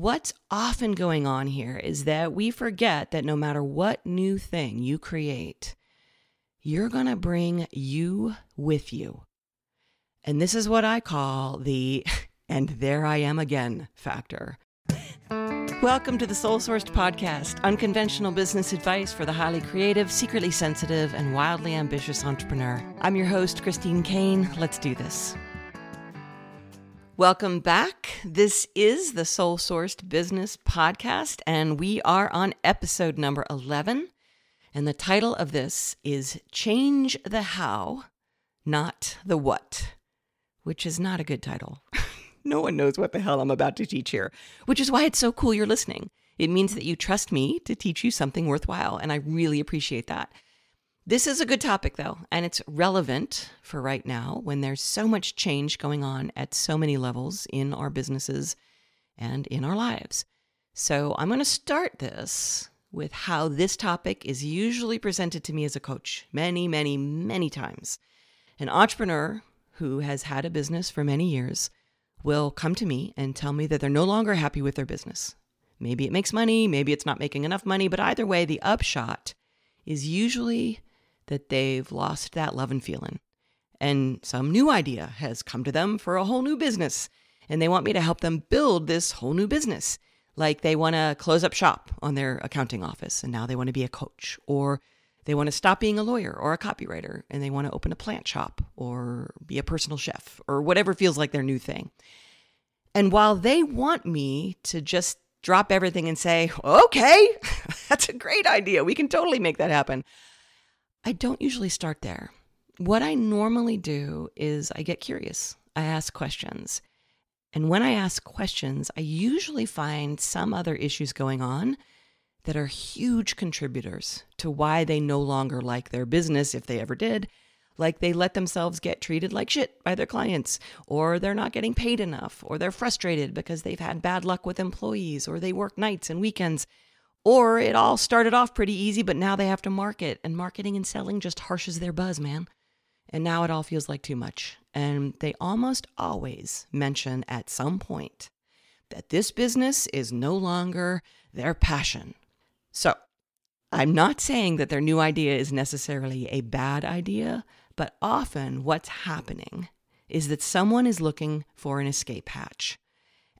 what's often going on here is that we forget that no matter what new thing you create, you're going to bring you with you. And this is what I call the and there I am again factor. Welcome to the Soul Sourced Podcast, unconventional business advice for the highly creative, secretly sensitive, and wildly ambitious entrepreneur. I'm your host, Christine Kane. Let's do this. Welcome back. This is the Soul Sourced Business Podcast, and we are on episode number 11. And the title of this is Change the How, Not the What, which is not a good title. no one knows what the hell I'm about to teach here, which is why it's so cool you're listening. It means that you trust me to teach you something worthwhile, and I really appreciate that. This is a good topic, though, and it's relevant for right now when there's so much change going on at so many levels in our businesses and in our lives. So, I'm going to start this with how this topic is usually presented to me as a coach many, many, many times. An entrepreneur who has had a business for many years will come to me and tell me that they're no longer happy with their business. Maybe it makes money, maybe it's not making enough money, but either way, the upshot is usually that they've lost that love and feeling. And some new idea has come to them for a whole new business, and they want me to help them build this whole new business. Like they want to close up shop on their accounting office, and now they want to be a coach, or they want to stop being a lawyer or a copywriter and they want to open a plant shop or be a personal chef or whatever feels like their new thing. And while they want me to just drop everything and say, okay, that's a great idea. We can totally make that happen. I don't usually start there. What I normally do is I get curious. I ask questions. And when I ask questions, I usually find some other issues going on that are huge contributors to why they no longer like their business, if they ever did. Like they let themselves get treated like shit by their clients, or they're not getting paid enough, or they're frustrated because they've had bad luck with employees, or they work nights and weekends, or it all started off pretty easy, but now they have to market, and marketing and selling just harshes their buzz, man. And now it all feels like too much. And they almost always mention at some point that this business is no longer their passion so, I'm not saying that their new idea is necessarily a bad idea, but often what's happening is that someone is looking for an escape hatch.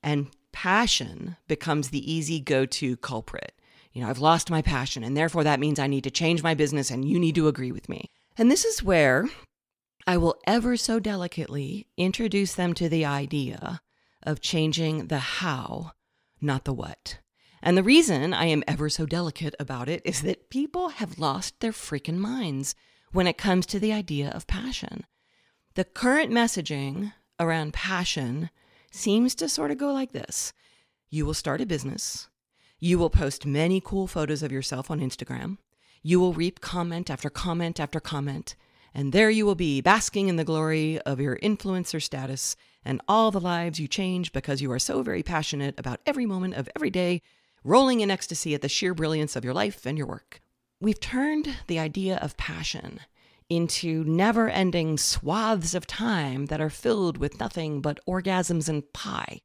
And passion becomes the easy go to culprit. You know, I've lost my passion, and therefore that means I need to change my business, and you need to agree with me. And this is where I will ever so delicately introduce them to the idea of changing the how, not the what. And the reason I am ever so delicate about it is that people have lost their freaking minds when it comes to the idea of passion. The current messaging around passion seems to sort of go like this You will start a business, you will post many cool photos of yourself on Instagram, you will reap comment after comment after comment, and there you will be basking in the glory of your influencer status and all the lives you change because you are so very passionate about every moment of every day rolling in ecstasy at the sheer brilliance of your life and your work. We've turned the idea of passion into never ending swaths of time that are filled with nothing but orgasms and pie.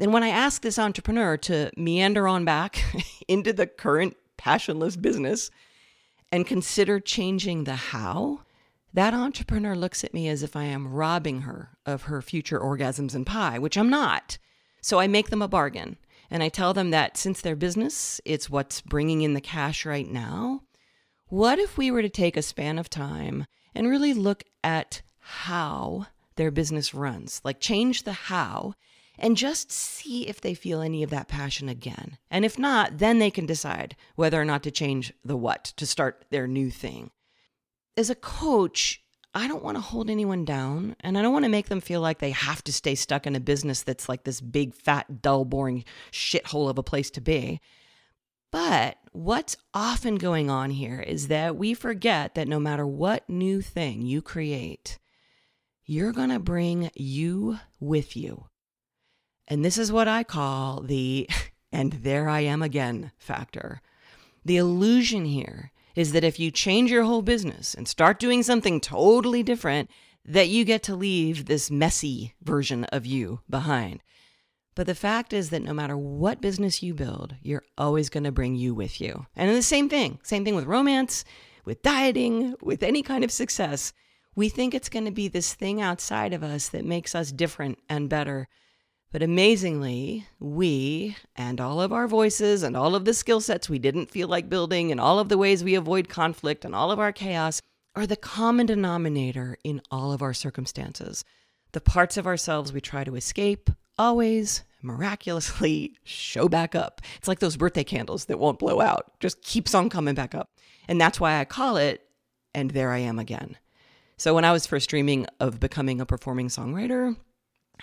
And when I ask this entrepreneur to meander on back into the current passionless business and consider changing the how, that entrepreneur looks at me as if I am robbing her of her future orgasms and pie, which I'm not. So I make them a bargain. And I tell them that since their business, it's what's bringing in the cash right now. What if we were to take a span of time and really look at how their business runs, like change the how and just see if they feel any of that passion again. And if not, then they can decide whether or not to change the what to start their new thing. As a coach, I don't want to hold anyone down and I don't want to make them feel like they have to stay stuck in a business that's like this big, fat, dull, boring shithole of a place to be. But what's often going on here is that we forget that no matter what new thing you create, you're going to bring you with you. And this is what I call the and there I am again factor. The illusion here is that if you change your whole business and start doing something totally different, that you get to leave this messy version of you behind. But the fact is that no matter what business you build, you're always going to bring you with you. And the same thing, same thing with romance, with dieting, with any kind of success. We think it's going to be this thing outside of us that makes us different and better. But amazingly, we and all of our voices and all of the skill sets we didn't feel like building and all of the ways we avoid conflict and all of our chaos are the common denominator in all of our circumstances. The parts of ourselves we try to escape always miraculously show back up. It's like those birthday candles that won't blow out, just keeps on coming back up. And that's why I call it, and there I am again. So when I was first dreaming of becoming a performing songwriter,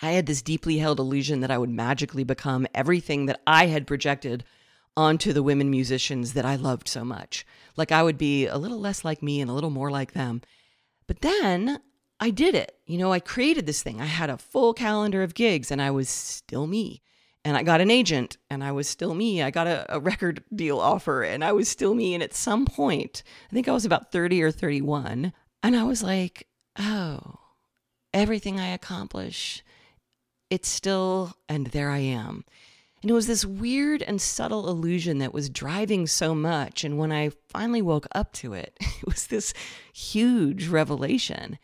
I had this deeply held illusion that I would magically become everything that I had projected onto the women musicians that I loved so much. Like I would be a little less like me and a little more like them. But then I did it. You know, I created this thing. I had a full calendar of gigs and I was still me. And I got an agent and I was still me. I got a, a, record deal offer and I was still me. And at some point, I think I was about 30 or 31, and I was like, oh, everything I accomplish, it's still, and there I am. And it was this weird and subtle illusion that was driving so much. And when I finally woke up to it, it was this huge revelation.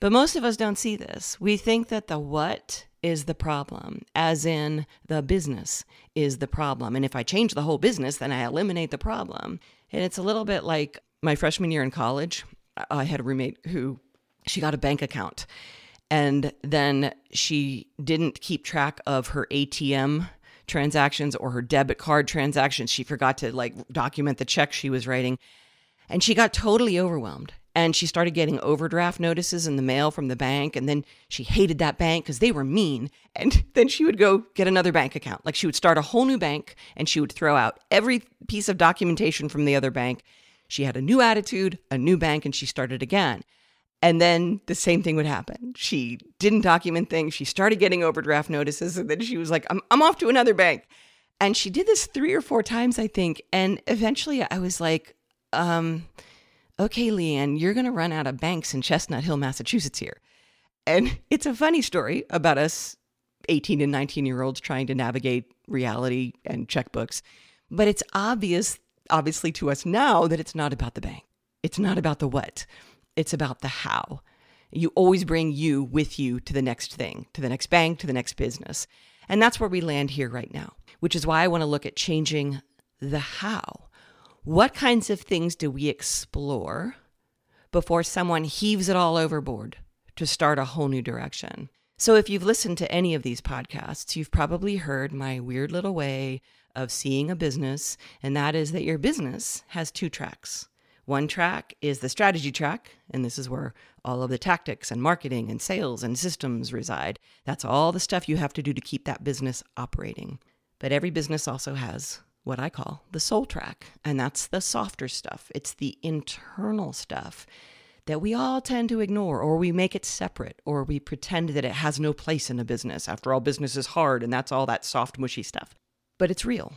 But most of us don't see this. We think that the what is the problem, as in the business is the problem. And if I change the whole business, then I eliminate the problem. And it's a little bit like my freshman year in college. I had a roommate who she got a bank account and then she didn't keep track of her ATM transactions or her debit card transactions. She forgot to like document the check she was writing. And she got totally overwhelmed. And she started getting overdraft notices in the mail from the bank. And then she hated that bank because they were mean. And then she would go get another bank account. Like she would start a whole new bank and she would throw out every piece of documentation from the other bank. She had a new attitude a new bank and she started again and then the same thing would happen she didn't document things she started getting overdraft notices and then she was like i'm, I'm off to another bank and she did this three or four times i think and eventually i was like um okay, Leanne, you're going to run out of banks in Chestnut Hill, Massachusetts here. And it's a funny story about us 18 and 19 year olds trying to navigate reality and checkbooks. But it's obvious, obviously, to us now that it's not about the bank. It's not about the what, it's about the how. You always bring you with you to the next thing, to the next bank, to the next business. And that's where we land here right now, which is why I want to look at changing the how. What kinds of things do we explore before someone heaves it all overboard to start a whole new direction? So, if you've listened to any of these podcasts, you've probably heard my weird little way of seeing a business, and that is that your business has two tracks. One track is the strategy track, and this is where all of the tactics and marketing and sales and systems reside. That's all the stuff you have to do to keep that business operating. But every business also has what I call the soul track. And that's the softer stuff, it's the internal stuff that we all tend to ignore, or we make it separate, or we pretend that it has no place in a business. After all, business is hard, and that's all that soft, mushy stuff. But it's real.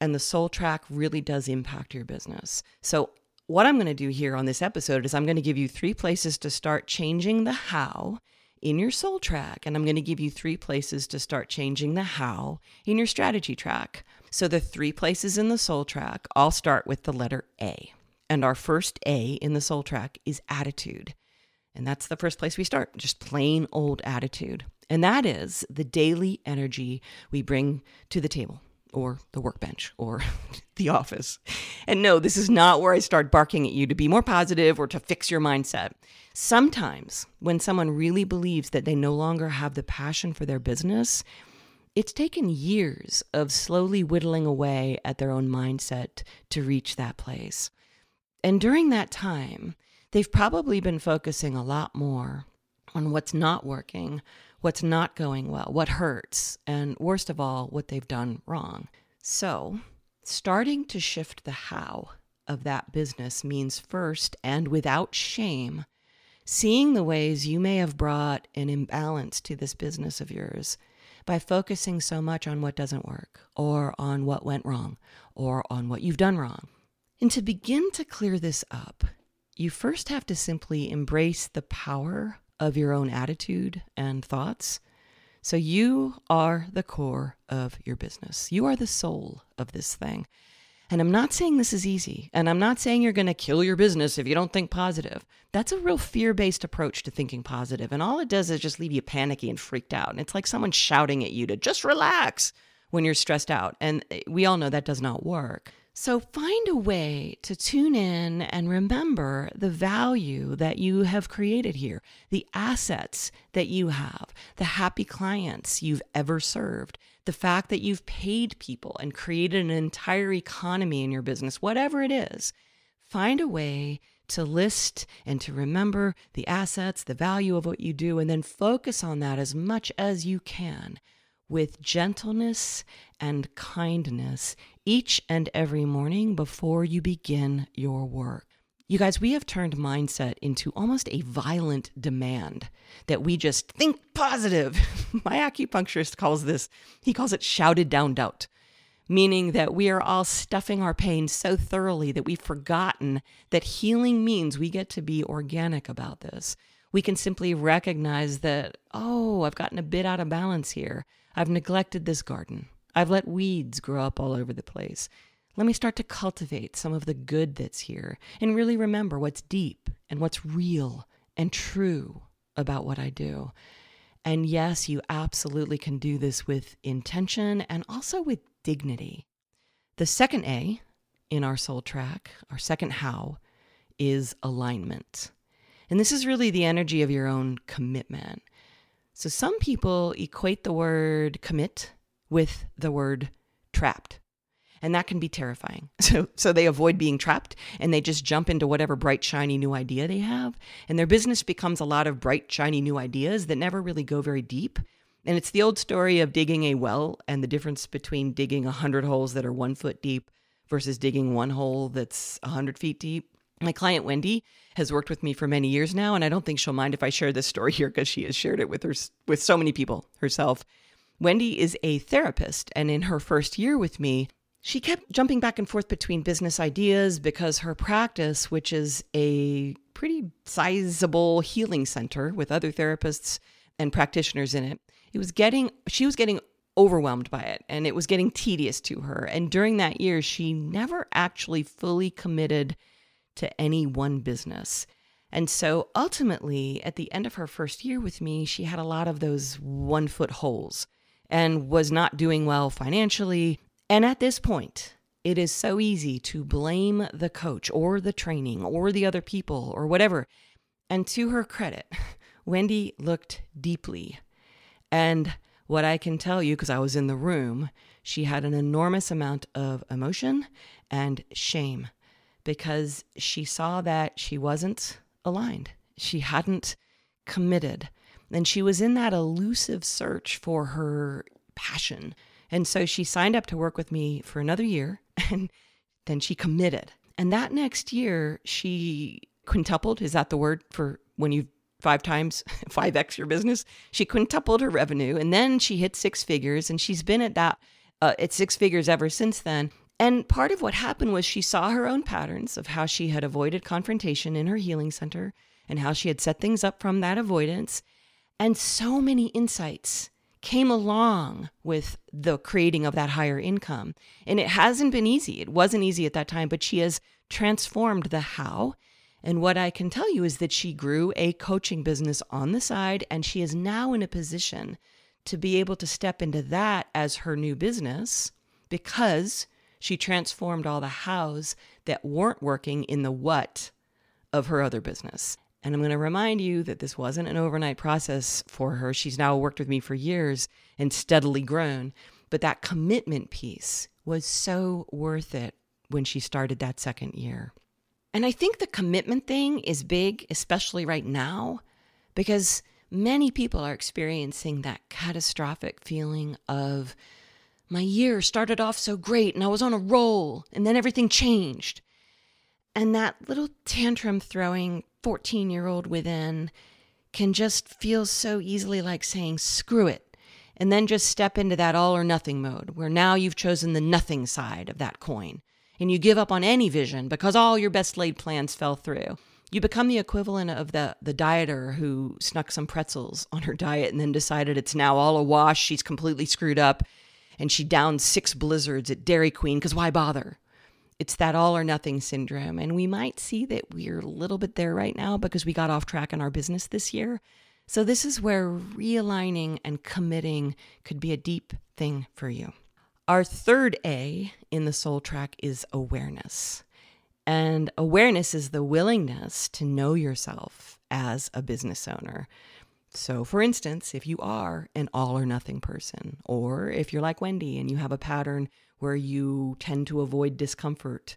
And the soul track really does impact your business. So, what I'm going to do here on this episode is I'm going to give you three places to start changing the how in your soul track. And I'm going to give you three places to start changing the how in your strategy track. So the three places in the soul track all start with the letter A. And our first A in the soul track is attitude. And that's the first place we start, just plain old attitude. And that is the daily energy we bring to the table or the workbench or the office. And no, this is not where I start barking at you to be more positive or to fix your mindset. Sometimes, when someone really believes that they no longer have the passion for their business, it's taken years of slowly whittling away at their own mindset to reach that place. And during that time, they've probably been focusing a lot more on what's not working, what's not going well, what hurts, and worst of all, what they've done wrong. So, starting to shift the how of that business means first and without shame, seeing the ways you may have brought an imbalance to this business of yours by focusing so much on what doesn't work, or on what went wrong, or on what you've done wrong. And to begin to clear this up, you first have to simply embrace the power of your own attitude and thoughts. So you are the core of your business. You are the soul of this thing. And I'm not saying this is easy. And I'm not saying you're going to kill your business if you don't think positive. That's a real fear based approach to thinking positive. And all it does is just leave you panicky and freaked out. And it's like someone shouting at you to just relax when you're stressed out. And eh, we all know that does not work. So find a way to tune in and remember the value that you have created here, the assets that you have, the happy clients you've ever served, the fact that you've paid people and created an entire economy in your business, whatever it is. Find a way to list and to remember the assets, the value of what you do, and then focus on that as much as you can with gentleness and kindness each and every morning before you begin your work. You guys, we have turned mindset into almost a violent demand that we just think positive. My acupuncturist calls this, he calls it shouted down doubt, meaning that we are all stuffing our pain so thoroughly that we've forgotten that healing means we get to be organic about this. We can simply recognize that, oh, I've gotten a bit out of balance here. I've neglected this garden. I've let weeds grow up all over the place. Let me start to cultivate some of the good that's here and really remember what's deep and what's real and true about what I do. And yes, you absolutely can do this with intention and also with dignity. The second A in our soul track, our second how, is alignment. And this is really the energy of your own commitment. So some people equate the word commit with the word trapped. And that can be terrifying. So, so they avoid being trapped and they just jump into whatever bright, shiny new idea they have. And their business becomes a lot of bright, shiny new ideas that never really go very deep. And it's the old story of digging a well and the difference between digging 100 holes that are one foot deep versus digging one hole that's 100 feet deep. My client Wendy has worked with me for many years now, and I don't think she'll mind if I share this story here because she has shared it with her with so many people herself. Wendy is a therapist, and in her first year with me, she kept jumping back and forth between business ideas because her practice, which is a pretty sizable healing center with other therapists and practitioners in it, it was getting she was getting overwhelmed by it and it was getting tedious to her. And during that year, she never actually fully committed to any one business. And so ultimately, at the end of her first year with me, she had a lot of those one foot holes and was not doing well financially. And at this point, it is so easy to blame the coach or the training or the other people or whatever. And to her credit, Wendy looked deeply. And what I can tell you, because I was in the room, she had an enormous amount of emotion and shame because she saw that she wasn't aligned. She hadn't committed. And she was in that elusive search for her passion. And so she signed up to work with me for another year and then she committed. And that next year, she quintupled. Is that the word for when you five times, 5x your business? She quintupled her revenue and then she hit six figures and she's been at that, uh, at six figures ever since then. And part of what happened was she saw her own patterns of how she had avoided confrontation in her healing center and how she had set things up from that avoidance. And so many insights came along with the creating of that higher income. And it hasn't been easy. It wasn't easy at that time, but she has transformed the how. And what I can tell you is that she grew a coaching business on the side, and she is now in a position to be able to step into that as her new business because she transformed all the hows that weren't working in the what of her other business. And I'm going to remind you that this wasn't an overnight process for her. She's now worked with me for years and steadily grown. But that commitment piece was so worth it when she started that second year. And I think the commitment thing is big, especially right now, because many people are experiencing that catastrophic feeling of my year started off so great and I was on a roll, and then everything changed. And that little tantrum throwing 14 year old within can just feel so easily like saying, screw it, and then just step into that all or nothing mode where now you've chosen the nothing side of that coin and you give up on any vision because all your best laid plans fell through. You become the equivalent of the, the dieter who snuck some pretzels on her diet and then decided it's now all a wash. She's completely screwed up and she downed six blizzards at Dairy Queen because why bother? It's that all or nothing syndrome. And we might see that we're a little bit there right now because we got off track in our business this year. So, this is where realigning and committing could be a deep thing for you. Our third A in the soul track is awareness. And awareness is the willingness to know yourself as a business owner. So, for instance, if you are an all or nothing person, or if you're like Wendy and you have a pattern where you tend to avoid discomfort,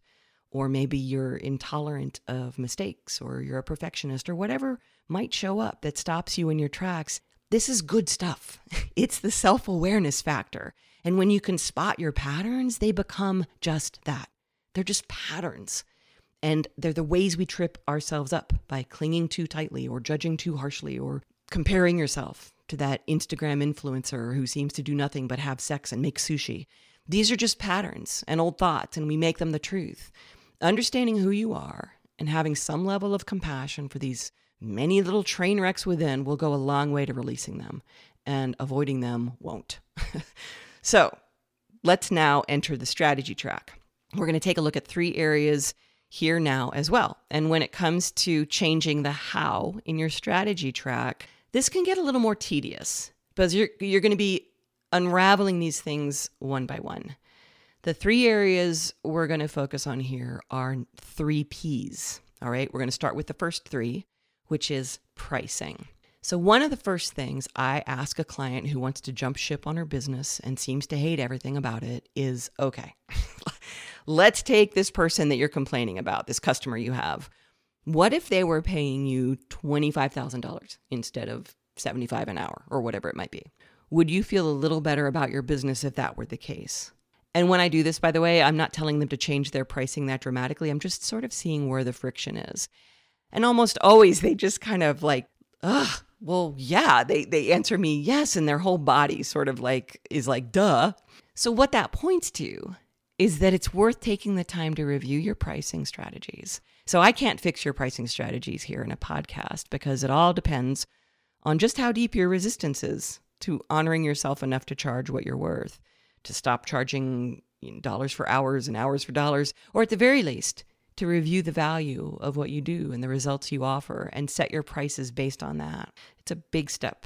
or maybe you're intolerant of mistakes, or you're a perfectionist, or whatever might show up that stops you in your tracks, this is good stuff. It's the self awareness factor. And when you can spot your patterns, they become just that. They're just patterns. And they're the ways we trip ourselves up by clinging too tightly or judging too harshly or comparing yourself to that Instagram influencer who seems to do nothing but have sex and make sushi. These are just patterns and old thoughts, and we make them the truth. Understanding who you are and having some level of compassion for these many little train wrecks within will go a long way to releasing them, and avoiding them won't. so, let's now enter the strategy track. We're going to take a look at three areas here now as well. And when it comes to changing the how in your strategy track, this can get a little more tedious because you're, you're going to be unraveling these things one by one. The three areas we're going to focus on here are three P's. All right, we're going to start with the first three, which is pricing. So, one of the first things I ask a client who wants to jump ship on her business and seems to hate everything about it is okay, let's take this person that you're complaining about, this customer you have. What if they were paying you $25,000 instead of 75 an hour or whatever it might be? Would you feel a little better about your business if that were the case? And when I do this, by the way, I'm not telling them to change their pricing that dramatically. I'm just sort of seeing where the friction is. And almost always they just kind of like, ugh, well, yeah, they, they answer me yes, and their whole body sort of like is like, duh. So, what that points to is that it's worth taking the time to review your pricing strategies. So, I can't fix your pricing strategies here in a podcast because it all depends on just how deep your resistance is to honoring yourself enough to charge what you're worth, to stop charging dollars for hours and hours for dollars, or at the very least, to review the value of what you do and the results you offer and set your prices based on that. It's a big step.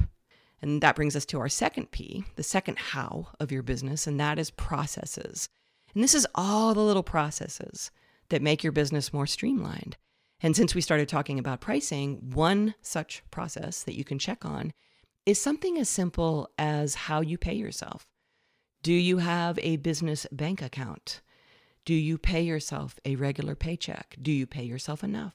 And that brings us to our second P, the second how of your business, and that is processes. And this is all the little processes that make your business more streamlined. And since we started talking about pricing, one such process that you can check on is something as simple as how you pay yourself. Do you have a business bank account? Do you pay yourself a regular paycheck? Do you pay yourself enough?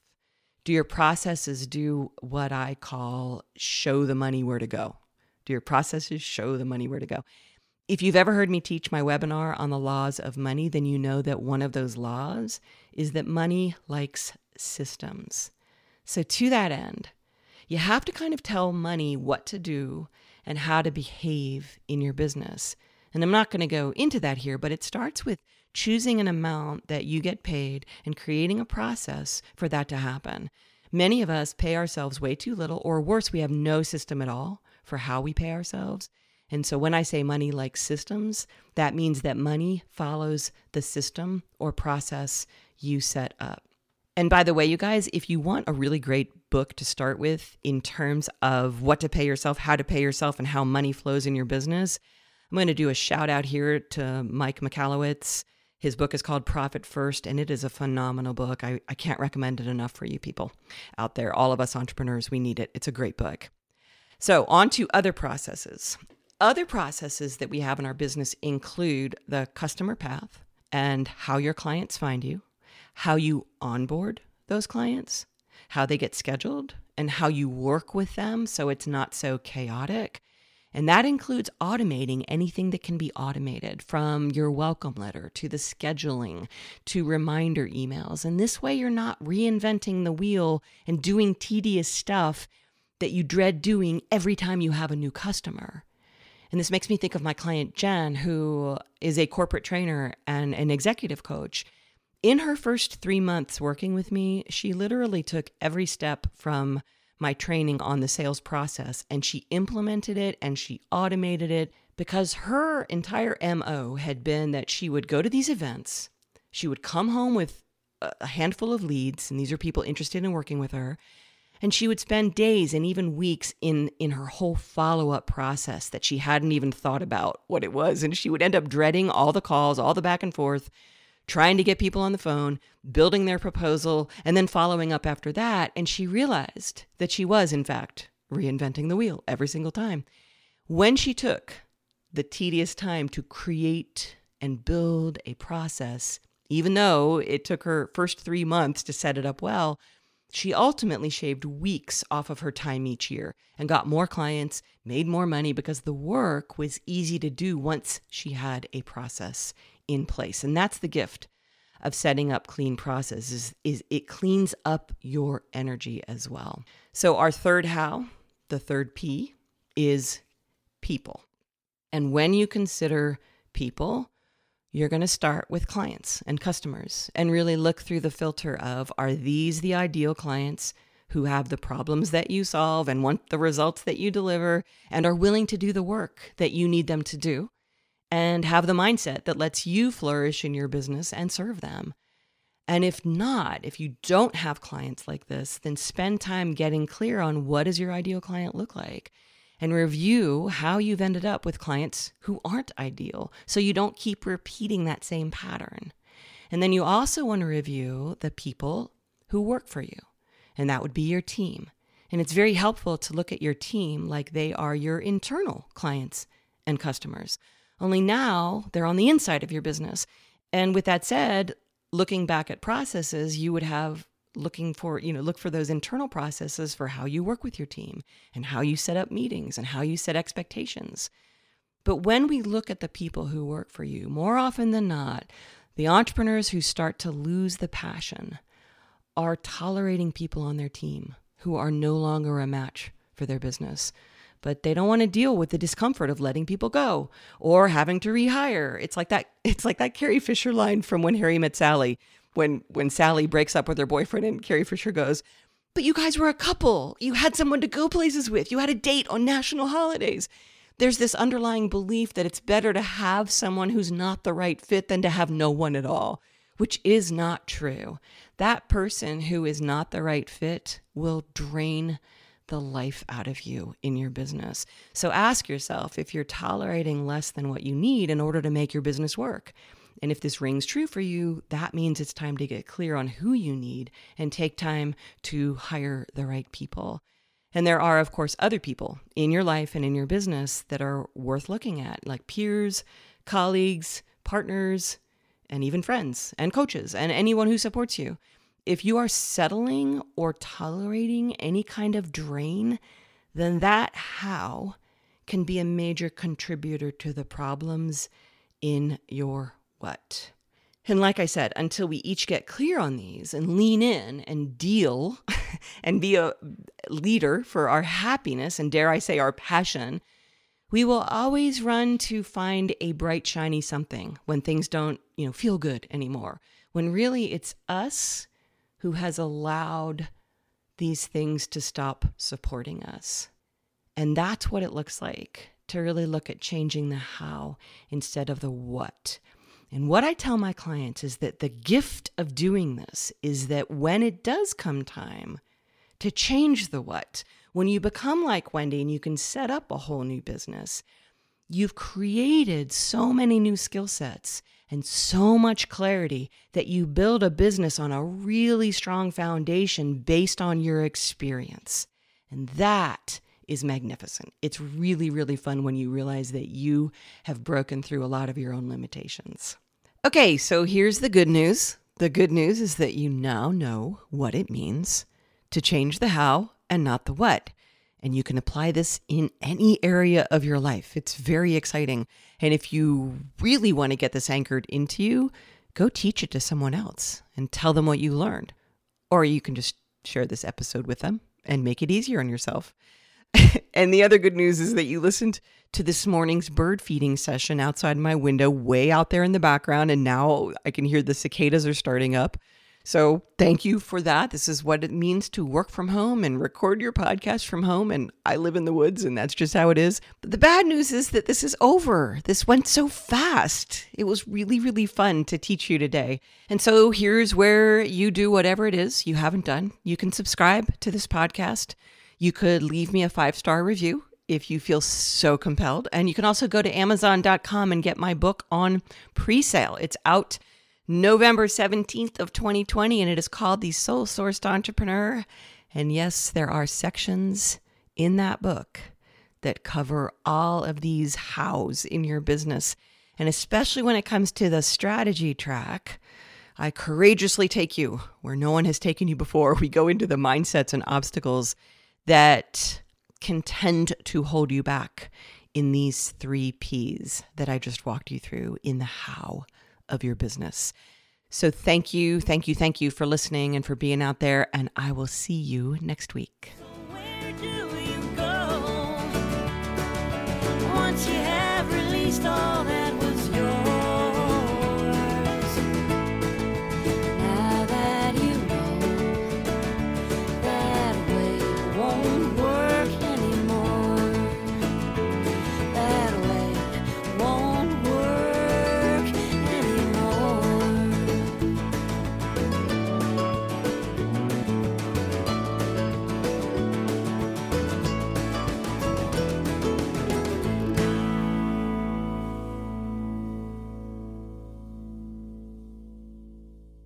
Do your processes do what I call show the money where to go? Do your processes show the money where to go? If you've ever heard me teach my webinar on the laws of money, then you know that one of those laws is that money likes systems. So, to that end, you have to kind of tell money what to do and how to behave in your business. And I'm not going to go into that here, but it starts with choosing an amount that you get paid and creating a process for that to happen. Many of us pay ourselves way too little, or worse, we have no system at all for how we pay ourselves. And so when I say money like systems, that means that money follows the system or process you set up. And by the way, you guys, if you want a really great book to start with in terms of what to pay yourself, how to pay yourself, and how money flows in your business, I'm going to do a shout out here to Mike Michalowicz. His book is called Profit First, and it is a phenomenal book. I, I can't recommend it enough for you people out there. All of us entrepreneurs, we need it. It's a great book. So, on to other processes. Other processes that we have in our business include the customer path and how your clients find you, how you onboard those clients, how they get scheduled, and how you work with them so it's not so chaotic, and that includes automating anything that can be automated from your welcome letter to the scheduling to reminder emails. And this way, you're not reinventing the wheel and doing tedious stuff that you dread doing every time you have a new customer. And this makes me think of my client, Jen, who is a corporate trainer and an executive coach. in her first three months working with me, she literally took every step from my training on the sales process and she implemented it and she automated it because her entire MO had been that she would go to these events, she would come home with a handful of leads, and these are people interested in working with her. And she would spend days and even weeks in, in her whole follow up process that she hadn't even thought about what it was. And she would end up dreading all the calls, all the back and forth, trying to get people on the phone, building their proposal, and then following up after that. And she realized that she was, in fact, reinventing the wheel every single time. When she took the tedious time to create and build a process, even though it took her first three months to set it up well, she ultimately shaved weeks off of her time each year and got more clients, made more money because the work was easy to do once she had a process in place. And that's the gift of setting up clean processes is it cleans up your energy as well. So our third how, the third P is people. And when you consider people, you're going to start with clients and customers and really look through the filter of are these the ideal clients who have the problems that you solve and want the results that you deliver and are willing to do the work that you need them to do and have the mindset that lets you flourish in your business and serve them. And if not, if you don't have clients like this, then spend time getting clear on what does your ideal client look like and review how you've ended up with clients who aren't ideal so you don't keep repeating that same pattern. And then you also want to review the people who work for you, and that would be your team. And it's very helpful to look at your team like they are your internal clients and customers. Only now they're on the inside of your business. And with that said, looking back at processes, you would have looking for, you know, look for those internal processes for how you work with your team and how you set up meetings and how you set expectations. But when we look at the people who work for you, more often than not, the entrepreneurs who start to lose the passion are tolerating people on their team who are no longer a match for their business. But they don't want to deal with the discomfort of letting people go or having to rehire. It's like that it's like that Carrie Fisher line from when Harry met Sally, when when Sally breaks up with her boyfriend and Carrie Fisher goes, "But you guys were a couple. You had someone to go places with. You had a date on national holidays." There's this underlying belief that it's better to have someone who's not the right fit than to have no one at all, which is not true. That person who is not the right fit will drain the life out of you in your business. So ask yourself if you're tolerating less than what you need in order to make your business work. And if this rings true for you, that means it's time to get clear on who you need and take time to hire the right people. And there are, of course, other people in your life and in your business that are worth looking at, like peers, colleagues, partners, and even friends and coaches and anyone who supports you. If you are settling or tolerating any kind of drain, then that how can be a major contributor to the problems in your what. And like I said, until we each get clear on these and lean in and deal and be a leader for our happiness and dare I say our passion, we will always run to find a bright shiny something when things don't, you know, feel good anymore. When really it's us who has allowed these things to stop supporting us. And that's what it looks like to really look at changing the how instead of the what. And what I tell my clients is that the gift of doing this is that when it does come time to change the what, when you become like Wendy and you can set up a whole new business, you've created so many new skill sets and so much clarity that you build a business on a really strong foundation based on your experience. And that is magnificent. It's really, really fun when you realize that you have broken through a lot of your own limitations. Okay, so here's the good news. The good news is that you now know what it means to change the how and not the what. And you can apply this in any area of your life. It's very exciting. And if you really want to get this anchored into you, go teach it to someone else and tell them what you learned. Or you can just share this episode with them and make it easier on yourself. and the other good news is that you listened to this morning's bird feeding session outside my window, way out there in the background. And now I can hear the cicadas are starting up. So thank you for that. This is what it means to work from home and record your podcast from home. And I live in the woods, and that's just how it is. But the bad news is that this is over. This went so fast. It was really, really fun to teach you today. And so here's where you do whatever it is you haven't done. You can subscribe to this podcast. You could leave me a five star review if you feel so compelled. And you can also go to amazon.com and get my book on pre sale. It's out November 17th of 2020 and it is called The Soul Sourced Entrepreneur. And yes, there are sections in that book that cover all of these hows in your business. And especially when it comes to the strategy track, I courageously take you where no one has taken you before. We go into the mindsets and obstacles that can tend to hold you back in these three P's that I just walked you through in the how of your business. So thank you, thank you, thank you for listening and for being out there. And I will see you next week.